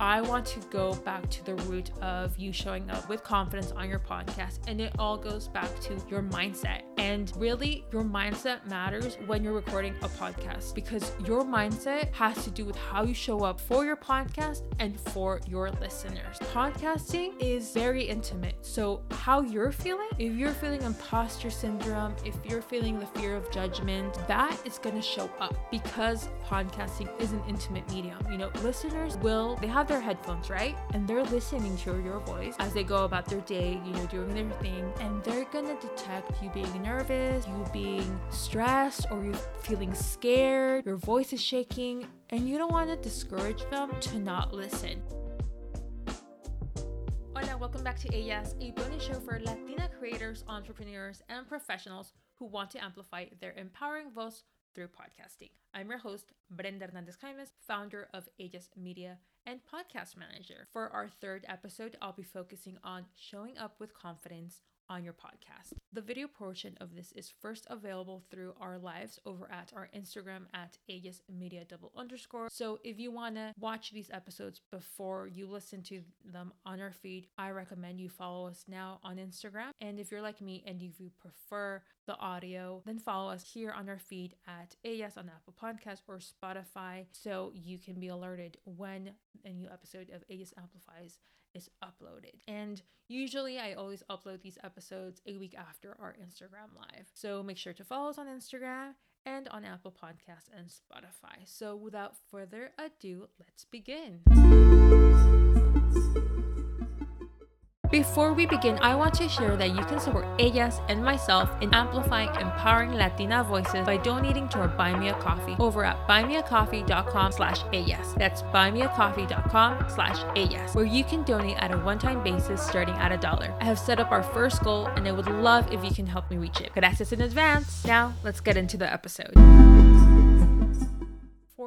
I want to go back to the root of you showing up with confidence on your podcast. And it all goes back to your mindset. And really, your mindset matters when you're recording a podcast because your mindset has to do with how you show up for your podcast and for your listeners. Podcasting is very intimate. So, how you're feeling, if you're feeling imposter syndrome, if you're feeling the fear of judgment, that is going to show up because podcasting is an intimate medium. You know, listeners will, they have their headphones, right? And they're listening to your voice as they go about their day, you know, doing their thing. And they're going to detect you being nervous, you being stressed, or you feeling scared, your voice is shaking, and you don't want to discourage them to not listen. Hola, welcome back to Ellas, a bonus show for Latina creators, entrepreneurs, and professionals who want to amplify their empowering voice through podcasting. I'm your host, Brenda Hernandez Jaimes, founder of Ellas Media and podcast manager. For our third episode, I'll be focusing on showing up with confidence on your podcast. The video portion of this is first available through our lives over at our Instagram at Ellas Media double underscore. So if you want to watch these episodes before you listen to them on our feed, I recommend you follow us now on Instagram. And if you're like me and if you prefer the audio, then follow us here on our feed at Ellas on Apple Podcast or Spotify so you can be alerted when a new episode of Ellas Amplifies is uploaded. And usually I always upload these episodes a week after our Instagram live. So make sure to follow us on Instagram and on Apple Podcasts and Spotify. So without further ado, let's begin. Before we begin, I want to share that you can support Ellas and myself in amplifying empowering Latina voices by donating to our Buy Me a Coffee over at buymeacoffee.com slash Ellas. That's buymeacoffee.com slash Ellas, where you can donate at a one-time basis starting at a dollar. I have set up our first goal and I would love if you can help me reach it. Gracias in advance. Now, let's get into the episode.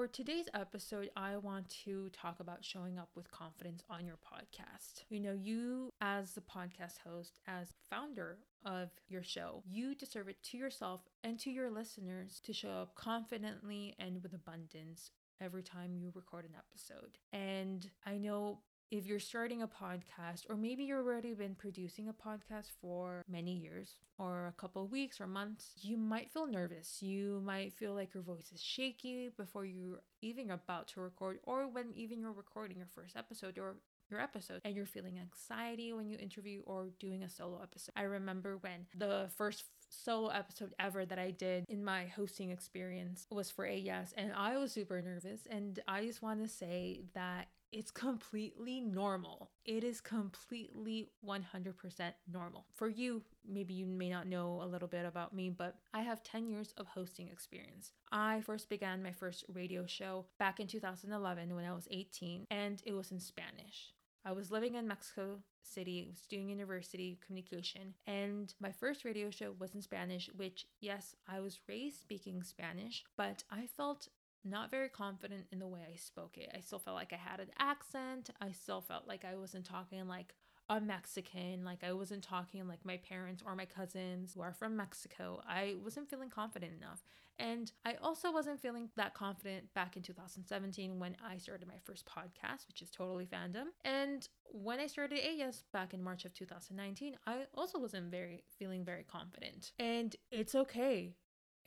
For today's episode, I want to talk about showing up with confidence on your podcast. You know, you as the podcast host, as founder of your show, you deserve it to yourself and to your listeners to show up confidently and with abundance every time you record an episode. And I know if you're starting a podcast, or maybe you've already been producing a podcast for many years, or a couple weeks or months, you might feel nervous. You might feel like your voice is shaky before you're even about to record, or when even you're recording your first episode or your episode and you're feeling anxiety when you interview or doing a solo episode. I remember when the first solo episode ever that I did in my hosting experience was for Ellas and I was super nervous and I just want to say that it's completely normal. It is completely 100% normal. For you, maybe you may not know a little bit about me, but I have 10 years of hosting experience. I first began my first radio show back in 2011 when I was 18, and it was in Spanish. I was living in Mexico City, was doing university communication, and my first radio show was in Spanish, which, yes, I was raised speaking Spanish, but I felt not very confident in the way I spoke it. I still felt like I had an accent. I still felt like I wasn't talking like a Mexican, like I wasn't talking like my parents or my cousins who are from Mexico. I wasn't feeling confident enough. And I also wasn't feeling that confident back in 2017 when I started my first podcast, which is Totally Fandom. And when I started Ellas back in March of 2019, I also wasn't very feeling very confident. And it's okay.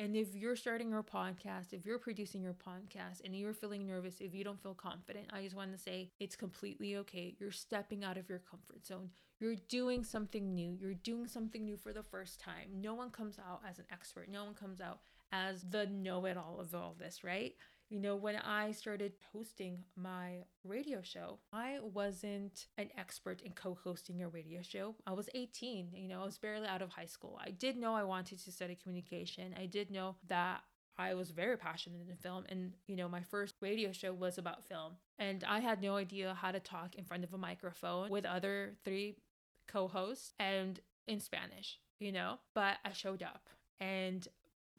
And if you're starting your podcast, if you're producing your podcast and you're feeling nervous, if you don't feel confident, I just want to say it's completely okay. You're stepping out of your comfort zone. You're doing something new. You're doing something new for the first time. No one comes out as an expert. No one comes out as the know it all of all this, right? You know, when I started hosting my radio show, I wasn't an expert in co hosting a radio show. I was 18, you know, I was barely out of high school. I did know I wanted to study communication. I did know that I was very passionate in film and you know my first radio show was about film and I had no idea how to talk in front of a microphone with other three co-hosts and in Spanish, you know, but I showed up and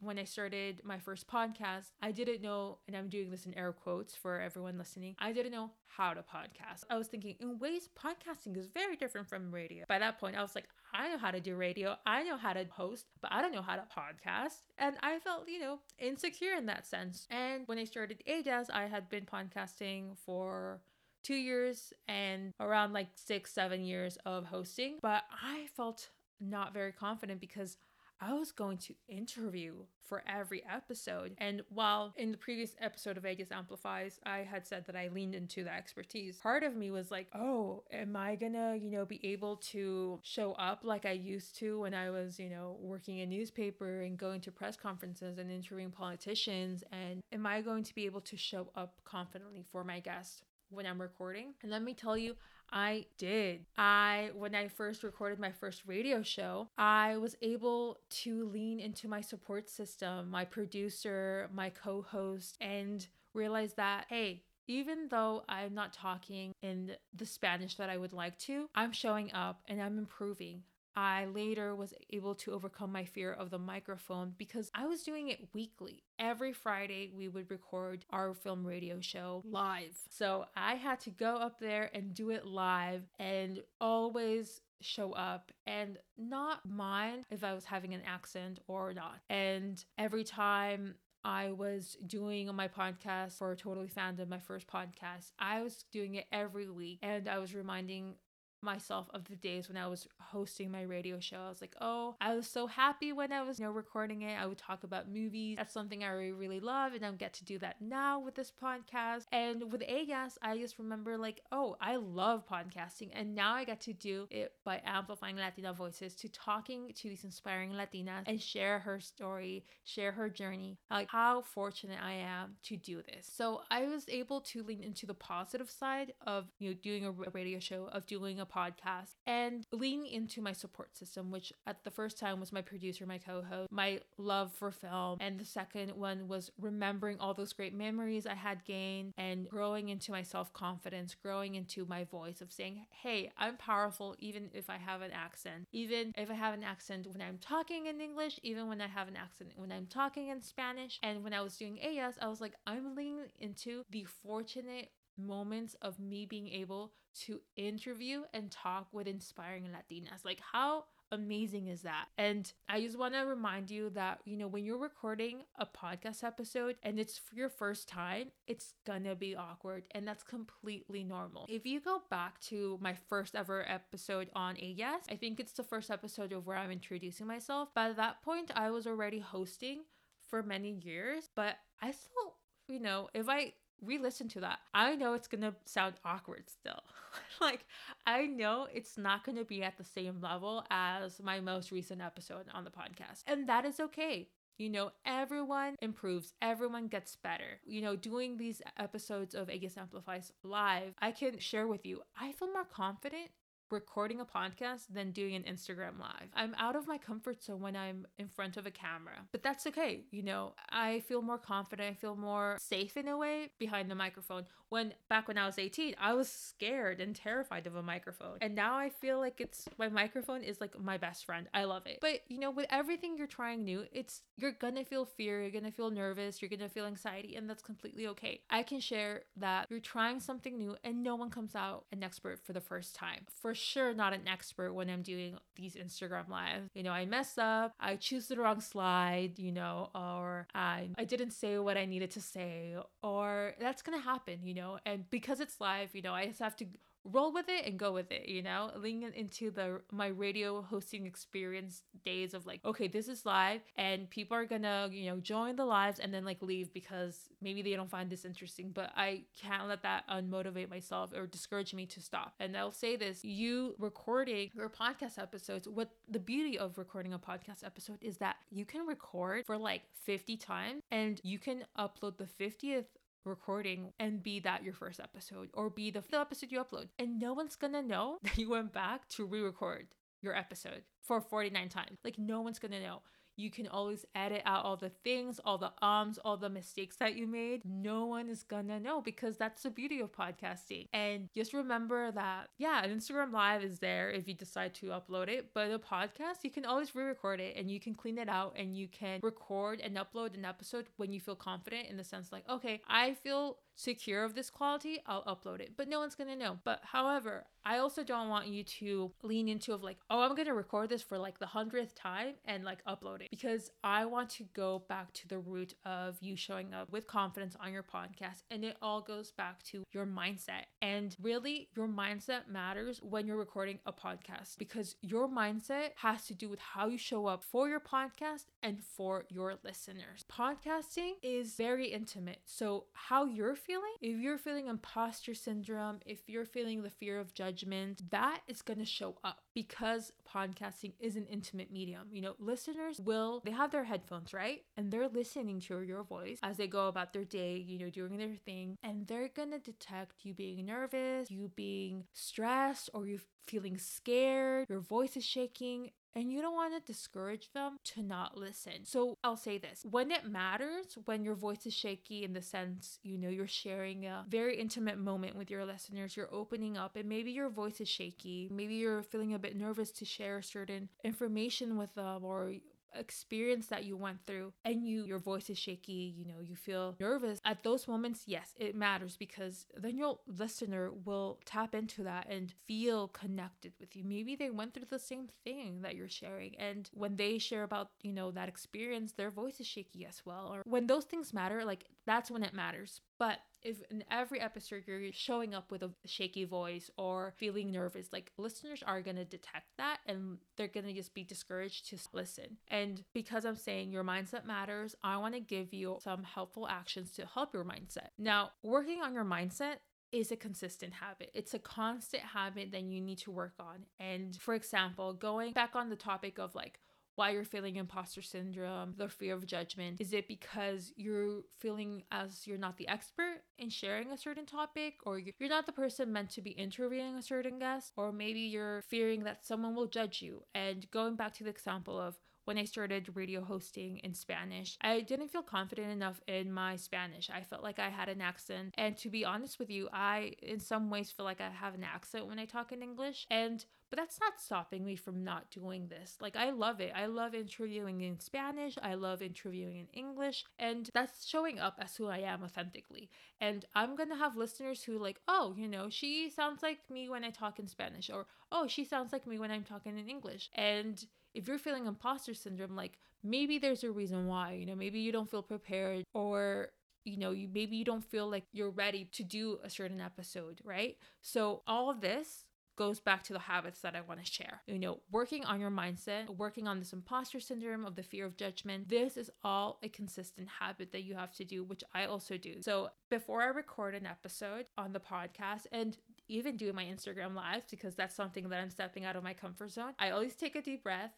when I started my first podcast, I didn't know, and I'm doing this in air quotes for everyone listening, I didn't know how to podcast. I was thinking, in ways, podcasting is very different from radio. By that point, I was like, I know how to do radio, I know how to host, but I don't know how to podcast. And I felt, you know, insecure in that sense. And when I started Ellas, I had been podcasting for two years and around like six, seven years of hosting. But I felt not very confident because I was going to interview for every episode. And while in the previous episode of Ellas Amplifies, I had said that I leaned into the expertise, part of me was like, oh, am I gonna, you know, be able to show up like I used to when I was, you know, working in a newspaper and going to press conferences and interviewing politicians? And am I going to be able to show up confidently for my guests? when I'm recording. And let me tell you, I did. I, when I first recorded my first radio show, I was able to lean into my support system, my producer, my co host, and realize that, hey, even though I'm not talking in the Spanish that I would like to, I'm showing up and I'm improving. I later was able to overcome my fear of the microphone because I was doing it weekly. Every Friday, we would record our film radio show live. So I had to go up there and do it live and always show up and not mind if I was having an accent or not. And every time I was doing my podcast for Totally Fandom, my first podcast. I was doing it every week and I was reminding myself of the days when I was hosting my radio show. I was like, oh, I was so happy when I was, you know, recording it. I would talk about movies. That's something I really, really love. And I get to do that now with this podcast. And with Ellas, I just remember like, oh, I love podcasting. And now I get to do it by amplifying Latina voices to talking to these inspiring Latinas and share her story, share her journey. Like how fortunate I am to do this. So I was able to lean into the positive side of, you know, doing a radio show, of doing a podcast and leaning into my support system, which at the first time was my producer, my co host, my love for film. And the second one was remembering all those great memories I had gained and growing into my self confidence, growing into my voice of saying, hey, I'm powerful even if I have an accent, even if I have an accent when I'm talking in English, even when I have an accent when I'm talking in Spanish. And when I was doing Ellas, I was like, I'm leaning into the fortunate moments of me being able to interview and talk with inspiring Latinas. Like, how amazing is that? And I just want to remind you that, you know, when you're recording a podcast episode and it's your first time, it's gonna be awkward and that's completely normal. If you go back to my first ever episode on Ellas, I think it's the first episode of where I'm introducing myself. By that point, I was already hosting for many years, but I still, you know, if I re listen to that, I know it's gonna sound awkward still. like, I know it's not gonna be at the same level as my most recent episode on the podcast. And that is okay. You know, everyone improves, everyone gets better. You know, doing these episodes of Ellas Amplifies live, I can share with you, I feel more confident recording a podcast than doing an Instagram live. I'm out of my comfort zone when I'm in front of a camera, but that's okay. You know, I feel more confident, I feel more safe in a way behind the microphone. When back when I was 18, I was scared and terrified of a microphone. And now I feel like it's my microphone is like my best friend. I love it. But you know, with everything you're trying new, it's you're gonna feel fear, you're gonna feel nervous, you're gonna feel anxiety, and that's completely okay. I can share that you're trying something new and no one comes out an expert for the first time. For sure not an expert when I'm doing these Instagram lives. You know, I mess up, I choose the wrong slide, you know, or I I didn't say what I needed to say, or that's gonna happen, you know. And because it's live, you know, I just have to roll with it and go with it you know? Leaning into the my radio hosting experience days of like okay this is live and people are gonna you know join the lives and then like leave because maybe they don't find this interesting but i can't let that unmotivate myself or discourage me to stop. And i'll say this you recording your podcast episodes what the beauty of recording a podcast episode is that you can record for like 50 times and you can upload the 50th recording and be that your first episode or be the episode you upload. And no one's gonna know that you went back to re record your episode for 49 times. Like, no one's gonna know. You can always edit out all the things, all the ums, all the mistakes that you made. No one is gonna know because that's the beauty of podcasting. And just remember that, yeah, an Instagram Live is there if you decide to upload it, but a podcast, you can always re record it and you can clean it out and you can record and upload an episode when you feel confident in the sense like, okay, I feel secure of this quality, I'll upload it. But no one's gonna know. But however, I also don't want you to lean into of like, oh, I'm gonna record this for like the hundredth time and like upload it because I want to go back to the root of you showing up with confidence on your podcast, and it all goes back to your mindset. And really, your mindset matters when you're recording a podcast because your mindset has to do with how you show up for your podcast and for your listeners. Podcasting is very intimate. So, how you're feeling, if you're feeling imposter syndrome, if you're feeling the fear of judgment, that is going to show up because podcasting is an intimate medium. You know, listeners will, they have their headphones, right? And they're listening to your voice as they go about their day, you know, doing their thing. And they're going to detect you being nervous, you being stressed, or you feeling scared, your voice is shaking, and you don't want to discourage them to not listen. So I'll say this when it matters, when your voice is shaky in the sense, you know, you're sharing a very intimate moment with your listeners, you're opening up, and maybe your voice is shaky, maybe you're feeling a bit nervous to share certain information with them, or experience that you went through and you your voice is shaky you know you feel nervous at those moments yes it matters because then your listener will tap into that and feel connected with you. Maybe they went through the same thing that you're sharing and when they share about you know that experience their voice is shaky as well or when those things matter like that's when it matters. But if in every episode you're showing up with a shaky voice or feeling nervous, like listeners are going to detect that and they're going to just be discouraged to listen. And because I'm saying your mindset matters, I want to give you some helpful actions to help your mindset. Now, working on your mindset is a consistent habit. It's a constant habit that you need to work on. And for example, going back on the topic of like, why you're feeling imposter syndrome, the fear of judgment? Is it because you're feeling as you're not the expert in sharing a certain topic, or you're not the person meant to be interviewing a certain guest, or maybe you're fearing that someone will judge you? And going back to the example of when I started radio hosting in Spanish, I didn't feel confident enough in my Spanish. I felt like I had an accent. And to be honest with you, I, in some ways, feel like I have an accent when I talk in English. And but that's not stopping me from not doing this. Like, I love it. I love interviewing in Spanish. I love interviewing in English. And that's showing up as who I am authentically. And I'm going to have listeners who, like, oh, you know, she sounds like me when I talk in Spanish, or oh, she sounds like me when I'm talking in English. And if you're feeling imposter syndrome, like, maybe there's a reason why, you know, maybe you don't feel prepared, or you know you maybe you don't feel like you're ready to do a certain episode right so all of this goes back to the habits that I want to share. You know, working on your mindset, working on this imposter syndrome of the fear of judgment. This is all a consistent habit that you have to do, which I also do. So before I record an episode on the podcast and even do my Instagram lives, because that's something that I'm stepping out of my comfort zone, I always take a deep breath.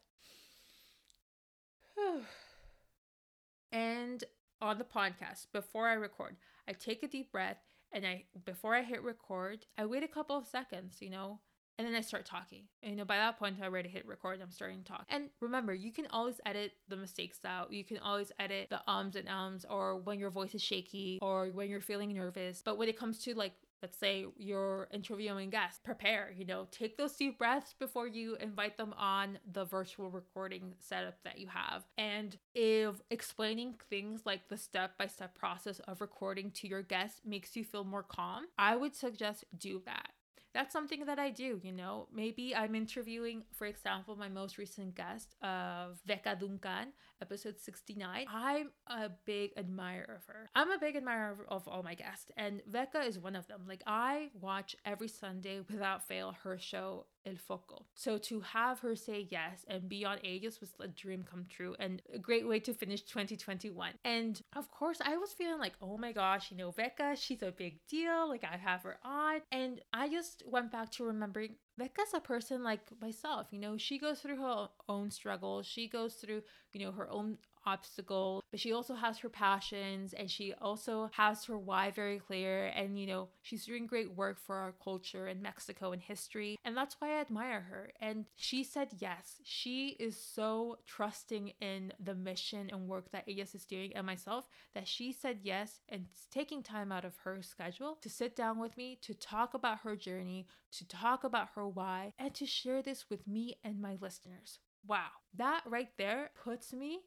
and on the podcast, before I record, I take a deep breath and I before I hit record, I wait a couple of seconds, you know, and then I start talking. And you know, by that point, I already hit record. I'm starting to talk. And remember, you can always edit the mistakes out. You can always edit the ums and ums, or when your voice is shaky, or when you're feeling nervous. But when it comes to like let's say you're interviewing guests, prepare, you know, take those deep breaths before you invite them on the virtual recording setup that you have. And if explaining things like the step by step process of recording to your guests makes you feel more calm, I would suggest do that that's something that I do, you know. Maybe I'm interviewing, for example, my most recent guest of Veka Duncan, episode 69. I'm a big admirer of her. I'm a big admirer of all my guests, and Veka is one of them. Like, I watch every Sunday without fail her show El Foco. So to have her say yes and be on Ellas was a dream come true and a great way to finish 2021. And of course, I was feeling like, oh my gosh, you know, Veka, she's a big deal. Like I have her on. And I just went back to remembering Veka's a person like myself, you know, she goes through her own struggles. She goes through, you know, her own obstacle, but she also has her passions and she also has her why very clear. And, you know, she's doing great work for our culture in Mexico and history. And that's why I admire her. And she said yes. She is so trusting in the mission and work that Ellas is doing and myself that she said yes and taking time out of her schedule to sit down with me to talk about her journey, to talk about her why, and to share this with me and my listeners. Wow, that right there puts me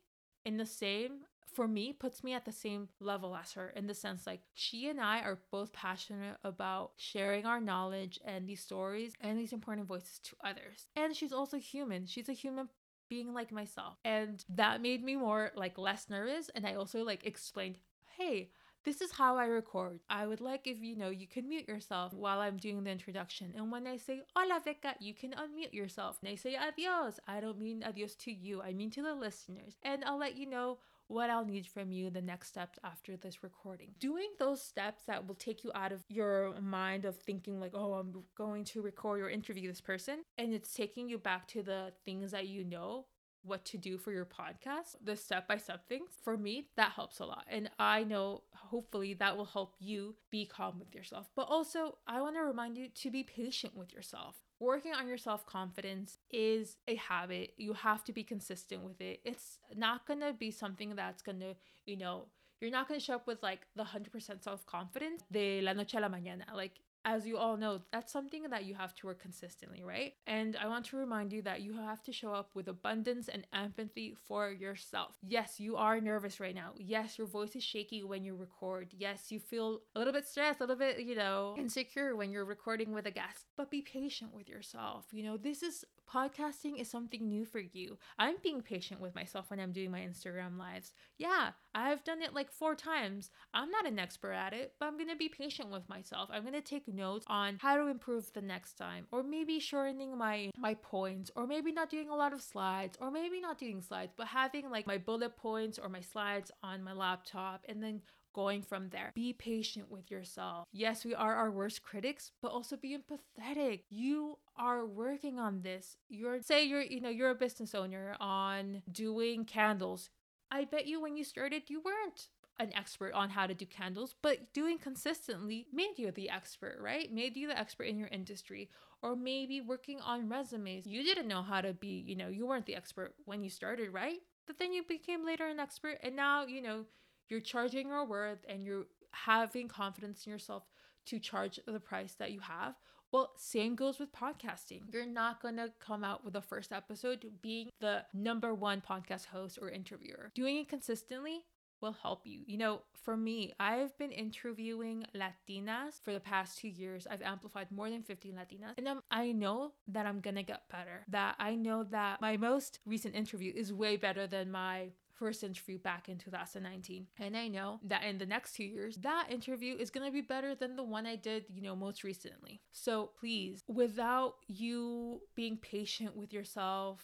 in the same for me puts me at the same level as her in the sense like she and I are both passionate about sharing our knowledge and these stories and these important voices to others. And she's also human. She's a human being like myself. And that made me more like less nervous and I also like explained, "Hey, this is how I record. I would like if you know you can mute yourself while I'm doing the introduction. And when I say hola Veka, you can unmute yourself. And I say adios, I don't mean adios to you, I mean to the listeners. And I'll let you know what I'll need from you the next steps after this recording. Doing those steps that will take you out of your mind of thinking like, oh, I'm going to record or interview this person, and it's taking you back to the things that you know what to do for your podcast, the step by step things, for me, that helps a lot. And I know hopefully that will help you be calm with yourself. But also, I want to remind you to be patient with yourself. Working on your self confidence is a habit. You have to be consistent with it. It's not going to be something that's going to, you know, you're not going to show up with like the 100% self confidence de la noche a la mañana. Like as you all know, that's something that you have to work consistently, right? And I want to remind you that you have to show up with abundance and empathy for yourself. Yes, you are nervous right now. Yes, your voice is shaky when you record. Yes, you feel a little bit stressed, a little bit, you know, insecure when you're recording with a guest. But be patient with yourself. You know, this is podcasting is something new for you. I'm being patient with myself when I'm doing my Instagram lives. Yeah, I've done it like four times. I'm not an expert at it, but I'm going to be patient with myself. I'm going to take notes on how to improve the next time or maybe shortening my my points or maybe not doing a lot of slides or maybe not doing slides but having like my bullet points or my slides on my laptop and then going from there. Be patient with yourself. Yes, we are our worst critics, but also be empathetic. You are working on this. You're say you're you know, you're a business owner on doing candles. I bet you when you started you weren't an expert on how to do candles, but doing consistently made you the expert, right? Made you the expert in your industry. Or maybe working on resumes. You didn't know how to be, you know, you weren't the expert when you started, right? But then you became later an expert and now, you know, you're charging your worth and you're having confidence in yourself to charge the price that you have. Well, same goes with podcasting. You're not going to come out with the first episode being the number one podcast host or interviewer. Doing it consistently will help you. You know, for me, I've been interviewing Latinas for the past two years. I've amplified more than 15 Latinas, and I'm, I know that I'm gonna get better. That I know that my most recent interview is way better than my first interview back in 2019. And I know that in the next two years, that interview is to be better than the one I did, you know, most recently. So please, without you being patient with yourself,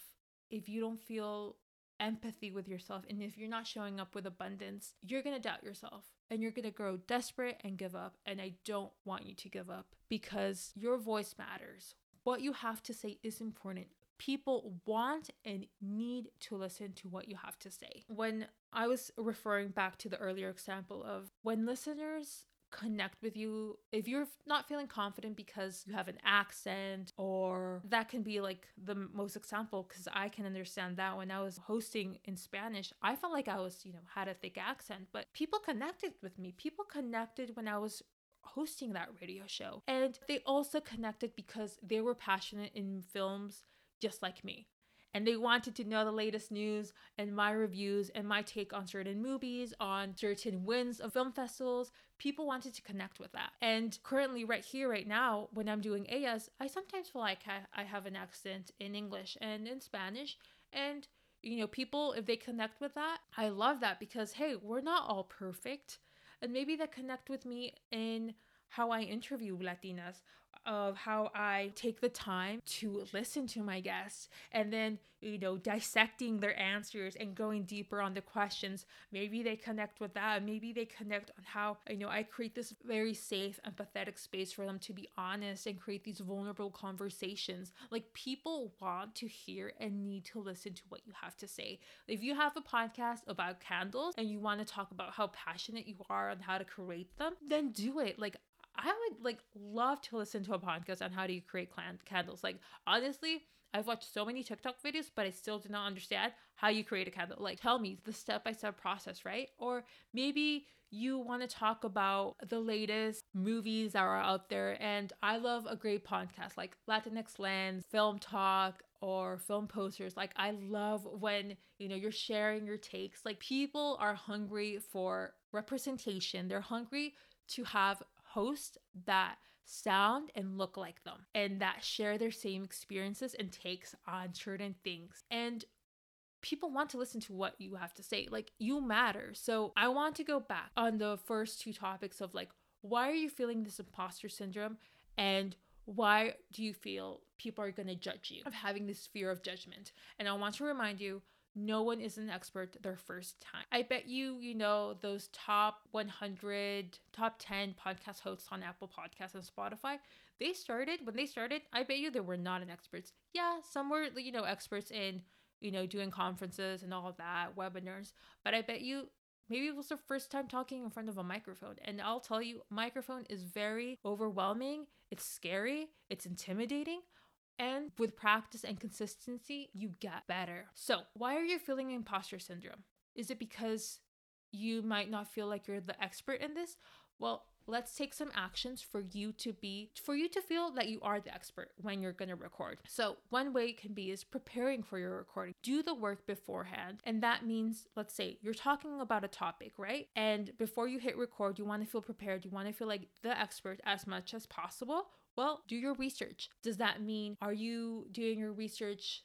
if you don't feel empathy with yourself and if you're not showing up with abundance, you're going to doubt yourself and you're going to grow desperate and give up. And I don't want you to give up because your voice matters. What you have to say is important. People want and need to listen to what you have to say. When I was referring back to the earlier example of when listeners connect with you if you're not feeling confident because you have an accent or that can be like the most example because i can understand that. When i was hosting in spanish i felt like i was you know had a thick accent but people connected with me. People connected when i was hosting that radio show. And they also connected because they were passionate in films just like me and they wanted to know the latest news and my reviews and my take on certain movies, on certain wins of film festivals. People wanted to connect with that. And currently, right here, right now, when I'm doing Ellas, I sometimes feel like I have an accent in English and in Spanish. And, you know, people, if they connect with that, I love that because, hey, we're not all perfect. And maybe they connect with me in how I interview Latinas of how I take the time to listen to my guests and then, you know, dissecting their answers and going deeper on the questions. Maybe they connect with that. Maybe they connect on how, you know, I create this very safe, empathetic space for them to be honest and create these vulnerable conversations. Like people want to hear and need to listen to what you have to say. If you have a podcast about candles and you want to talk about how passionate you are on how to create them, then do it. Like I would like love to listen to a podcast on how do you create candles. Like honestly, I've watched so many TikTok videos, but I still do not understand how you create a candle. Like, tell me the step by step process, right? Or maybe you want to talk about the latest movies that are out there. And I love a great podcast like Latinx Lens, Film Talk, or film posters. Like, I love when, you know, you're sharing your takes. Like, people are hungry for representation, they're hungry to have hosts that sound and look like them and that share their same experiences and takes on certain things. And people want to listen to what you have to say. Like, you matter. So, I want to go back on the first two topics of like, why are you feeling this imposter syndrome? And why do you feel people are going to judge you of having this fear of judgment? And I want to remind you no one is an expert their first time. I bet you, you know, those top 100, top 10 podcast hosts on Apple Podcasts and Spotify, they started, when they started, I bet you they were not an experts. Yeah, some were, you know, experts in, you know, doing conferences and all of that, webinars, but I bet you maybe it was their first time talking in front of a microphone. And I'll tell you, microphone is very overwhelming. It's scary. It's intimidating. And with practice and consistency, you get better. So, why are you feeling imposter syndrome? Is it because you might not feel like you're the expert in this? Well, let's take some actions for you to be for you to feel that you are the expert when you're going to record. So, one way it can be is preparing for your recording. Do the work beforehand, and that means let's say you're talking about a topic, right? And before you hit record, you want to feel prepared. You want to feel like the expert as much as possible well, do your research. Does that mean are you doing your research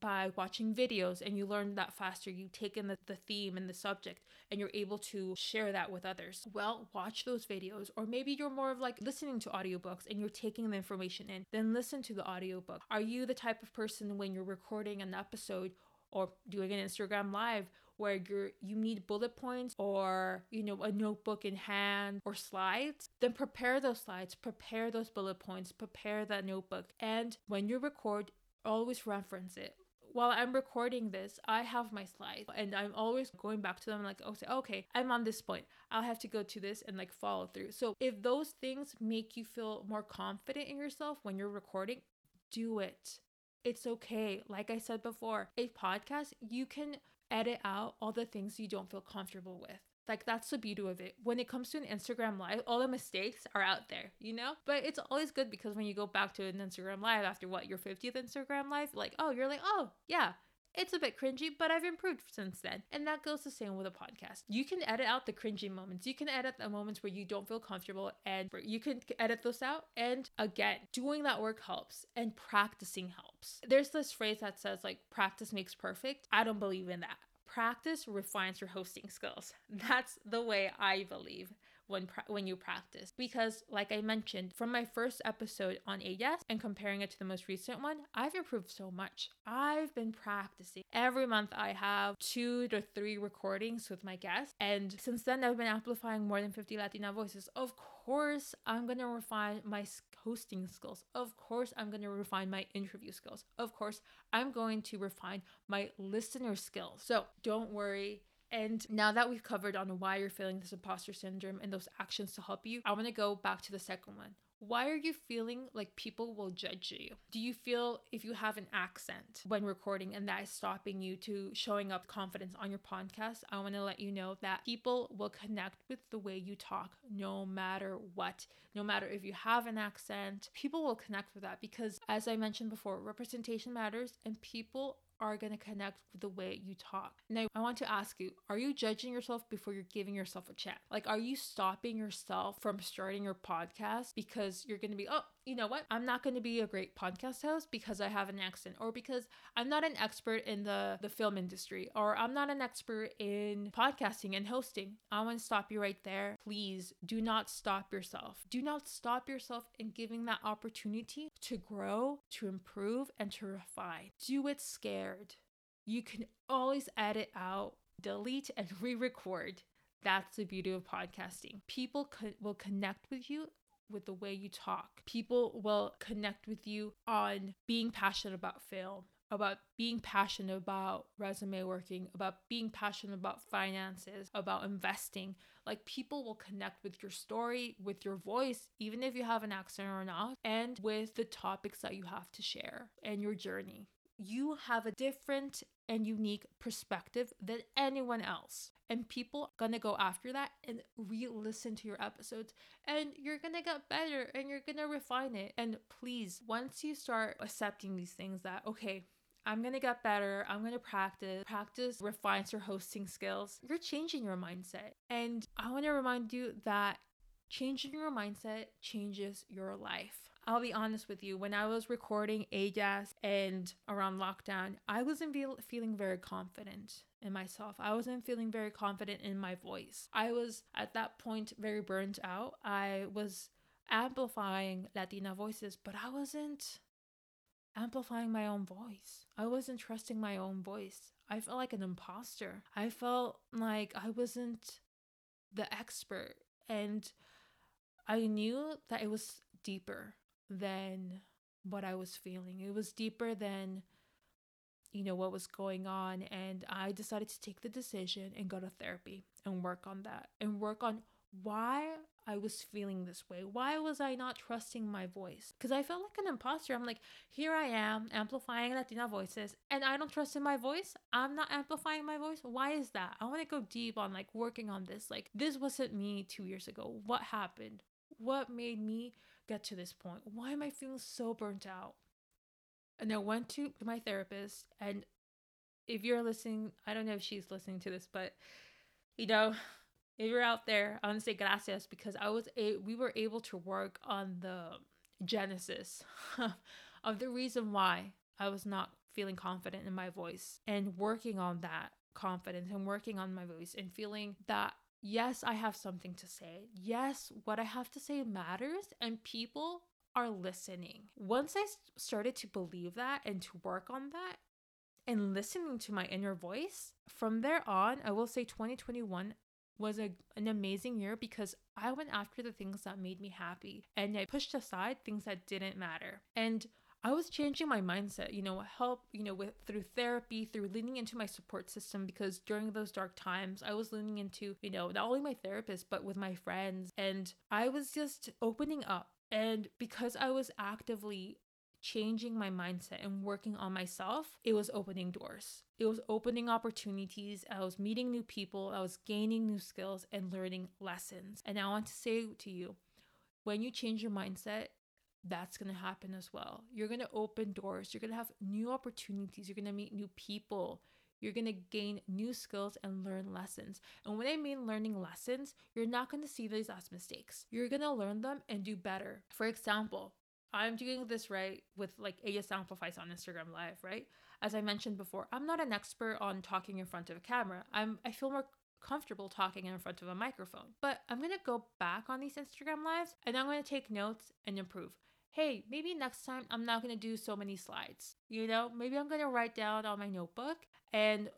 by watching videos and you learn that faster? You take in the, the theme and the subject and you're able to share that with others. Well, watch those videos. Or maybe you're more of like listening to audiobooks and you're taking the information in, then listen to the audiobook. Are you the type of person when you're recording an episode or doing an Instagram live where you're you need bullet points or you know a notebook in hand or slides then prepare those slides prepare those bullet points prepare that notebook and when you record always reference it while I'm recording this, I have my slides and I'm always going back to them like, oh, say, okay, I'm on this point. I'll have to go to this and like follow through. So if those things make you feel more confident in yourself when you're recording, do it. It's okay. Like I said before, a podcast, you can edit out all the things you don't feel comfortable with. Like that's the beauty of it. When it comes to an Instagram live, all the mistakes are out there, you know? But it's always good because when you go back to an Instagram live after what, your 50th Instagram live, like, oh, you're like, oh, yeah, it's a bit cringy, but I've improved since then. And that goes the same with a podcast. You can edit out the cringy moments. You can edit the moments where you don't feel comfortable and you can edit those out. And again, doing that work helps and practicing helps. There's this phrase that says, like, practice makes perfect. I don't believe in that. Practice refines your hosting skills. That's the way I believe when pra- when you practice because like I mentioned from my first episode on Ellas and comparing it to the most recent one, I've improved so much. I've been practicing. Every month I have 2 to 3 recordings with my guests and since then I've been amplifying more than 50 Latina voices. Of course, I'm going to refine my hosting skills. Of course, I'm going to refine my interview skills. Of course, I'm going to refine my listener skills. So, don't worry and now that we've covered on why you're feeling this imposter syndrome and those actions to help you, I want to go back to the second one. Why are you feeling like people will judge you? Do you feel if you have an accent when recording and that is stopping you to showing up confidence on your podcast? I want to let you know that people will connect with the way you talk no matter what. No matter if you have an accent, people will connect with that because as I mentioned before, representation matters and people are going to connect with the way you talk. Now, I want to ask you are you judging yourself before you're giving yourself a chance? Like, are you stopping yourself from starting your podcast because you're going to be, oh, you know what? I'm not going to be a great podcast host because I have an accent or because I'm not an expert in the, the film industry or I'm not an expert in podcasting and hosting. I want to stop you right there. Please do not stop yourself. Do not stop yourself in giving that opportunity to grow, to improve, and to refine. Do it scared. You can always edit out, delete, and re record. That's the beauty of podcasting. People co- will connect with you with the way you talk. People will connect with you on being passionate about film, about being passionate about resume working, about being passionate about finances, about investing. Like people will connect with your story, with your voice, even if you have an accent or not, and with the topics that you have to share and your journey. You have a different and unique perspective than anyone else. And people are gonna go after that and re-listen to your episodes and you're gonna get better and you're gonna refine it. And please, once you start accepting these things that, okay, I'm gonna get better. I'm gonna practice. Practice refines your hosting skills. You're changing your mindset. And I wanna remind you that changing your mindset changes your life. I'll be honest with you, when I was recording Ellas and around lockdown, I wasn't feel- feeling very confident in myself. I wasn't feeling very confident in my voice. I was at that point very burnt out. I was amplifying Latina voices, but I wasn't amplifying my own voice. I wasn't trusting my own voice. I felt like an imposter. I felt like I wasn't the expert. And I knew that it was deeper than what I was feeling. It was deeper than, you know, what was going on. And I decided to take the decision and go to therapy and work on that and work on why I was feeling this way. Why was I not trusting my voice? Because I felt like an imposter. I'm like, here I am amplifying Latina voices, and I don't trust in my voice. I'm not amplifying my voice. Why is that? I want to go deep on like working on this. Like, this wasn't me two years ago. What happened? What made me get to this point? Why am I feeling so burnt out? And I went to my therapist, and if you're listening, I don't know if she's listening to this, but you know, if you're out there, I want to say gracias because I was a we were able to work on the genesis of the reason why I was not feeling confident in my voice and working on that confidence and working on my voice and feeling that yes, I have something to say. Yes, what I have to say matters and people are listening. Once I started to believe that and to work on that and listening to my inner voice, from there on, I will say 2021 was a, an amazing year because I went after the things that made me happy and I pushed aside things that didn't matter. And I was changing my mindset, you know, help, you know, with through therapy, through leaning into my support system because during those dark times, I was leaning into, you know, not only my therapist but with my friends and I was just opening up. And because I was actively changing my mindset and working on myself, it was opening doors. It was opening opportunities. I was meeting new people. I was gaining new skills and learning lessons. And I want to say to you, when you change your mindset, that's going to happen as well. You're going to open doors. You're going to have new opportunities. You're going to meet new people. You're going to gain new skills and learn lessons. And when I mean learning lessons, you're not going to see these as mistakes. You're going to learn them and do better. For example, I'm doing this right with like Ellas Amplifies on Instagram Live, right? As I mentioned before, I'm not an expert on talking in front of a camera. I'm I feel more comfortable talking in front of a microphone. But I'm going to go back on these Instagram lives and I'm going to take notes and improve hey, maybe next time I'm not going to do so many slides. You know, maybe I'm going to write down on my notebook and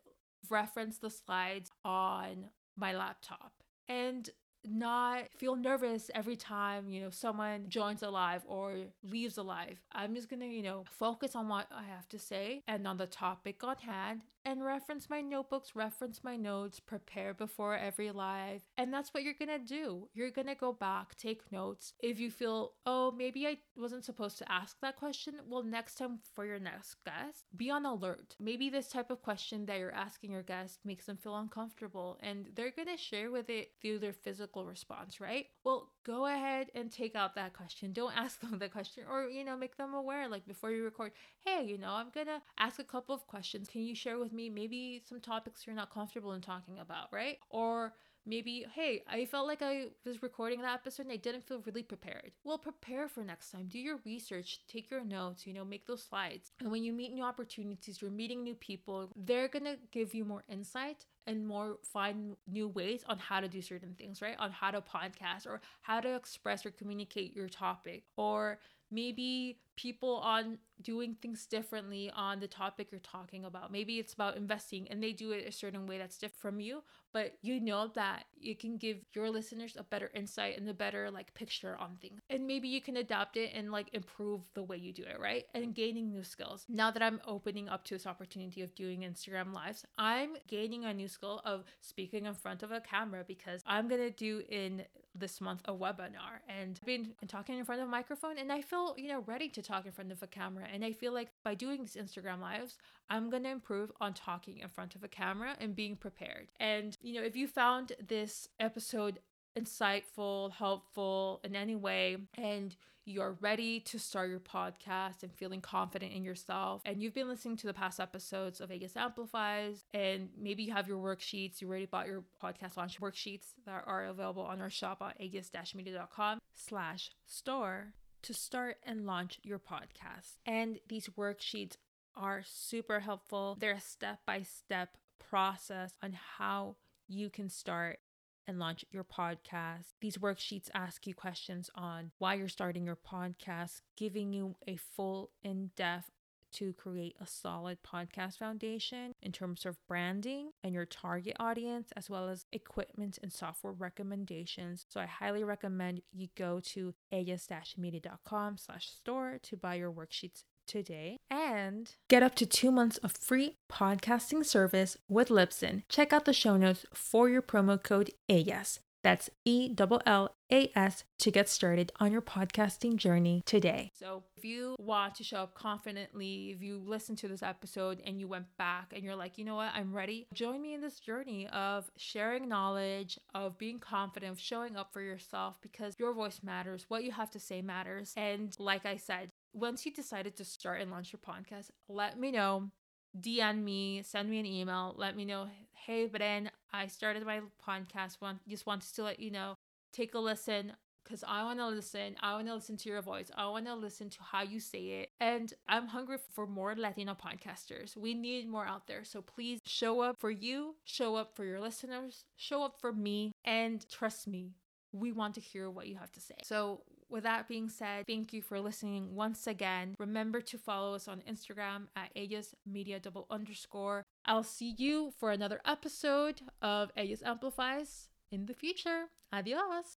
reference the slides on my laptop and not feel nervous every time, you know, someone joins a live or leaves a live. I'm just gonna, you know, focus on what I have to say and on the topic on hand and reference my notebooks, reference my notes, prepare before every live. And that's what you're gonna do. You're gonna go back, take notes. If you feel, oh, maybe I wasn't supposed to ask that question, well, next time for your next guest, be on alert. Maybe this type of question that you're asking your guest makes them feel uncomfortable and they're gonna share with it through their physical response, right? Well, go ahead and take out that question. Don't ask them the question or, you know, make them aware, like before you record, hey, you know, I'm gonna ask a couple of questions. Can you share with me maybe some topics you're not comfortable in talking about, right? Or maybe, hey, I felt like I was recording that episode and I didn't feel really prepared. Well, prepare for next time. Do your research, take your notes, you know, make those slides. And when you meet new opportunities, you're meeting new people, they're gonna give you more insight and more find new ways on how to do certain things, right? On how to podcast or how to express or communicate your topic or maybe people on doing things differently on the topic you're talking about. Maybe it's about investing and they do it a certain way that's different from you, but you know that you can give your listeners a better insight and a better like picture on things. And maybe you can adapt it and like improve the way you do it, right? And gaining new skills. Now that I'm opening up to this opportunity of doing Instagram lives, I'm gaining a new skill of speaking in front of a camera because I'm going to do in this month a webinar and I've been talking in front of a microphone and I feel, you know, ready to talk in front of a camera. And I feel like by doing these Instagram lives, I'm going to improve on talking in front of a camera and being prepared. And, you know, if you found this episode insightful, helpful in any way, and you're ready to start your podcast and feeling confident in yourself, and you've been listening to the past episodes of Ellas Amplifies, and maybe you have your worksheets, you already bought your podcast launch worksheets that are available on our shop at ellas-media.com slash store to start and launch your podcast. And these worksheets are super helpful. They're a step by step process on how you can start and launch your podcast. These worksheets ask you questions on why you're starting your podcast, giving you a full in depth to create a solid podcast foundation in terms of branding and your target audience, as well as equipment and software recommendations. So I highly recommend you go to ellas-media.com slash store to buy your worksheets today and get up to two months of free podcasting service with Libsyn. Check out the show notes for your promo code ELLAS. That's E L L A S to get started on your podcasting journey today. So, if you want to show up confidently, if you listen to this episode and you went back and you're like, you know what, I'm ready, join me in this journey of sharing knowledge, of being confident, of showing up for yourself because your voice matters, what you have to say matters. And like I said, once you decided to start and launch your podcast, let me know. DM me, send me an email, let me know, hey, Bren, I started my podcast. Want just wanted to let you know, take a listen because I want to listen. I want to listen to your voice. I want to listen to how you say it. And I'm hungry for more Latino podcasters. We need more out there. So please show up for you, show up for your listeners, show up for me, and trust me, we want to hear what you have to say. So with that being said, thank you for listening once again. Remember to follow us on Instagram at Ellas Media double underscore. I'll see you for another episode of Ellas Amplifies in the future. Adios.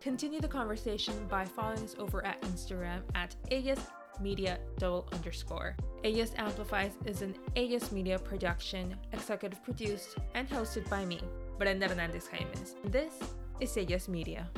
Continue the conversation by following us over at Instagram at Ellas Media double underscore. Ellas Amplifies is an Ellas Media production, executive produced and hosted by me, Brenda Hernandez Jaimes. This is Ellas Media.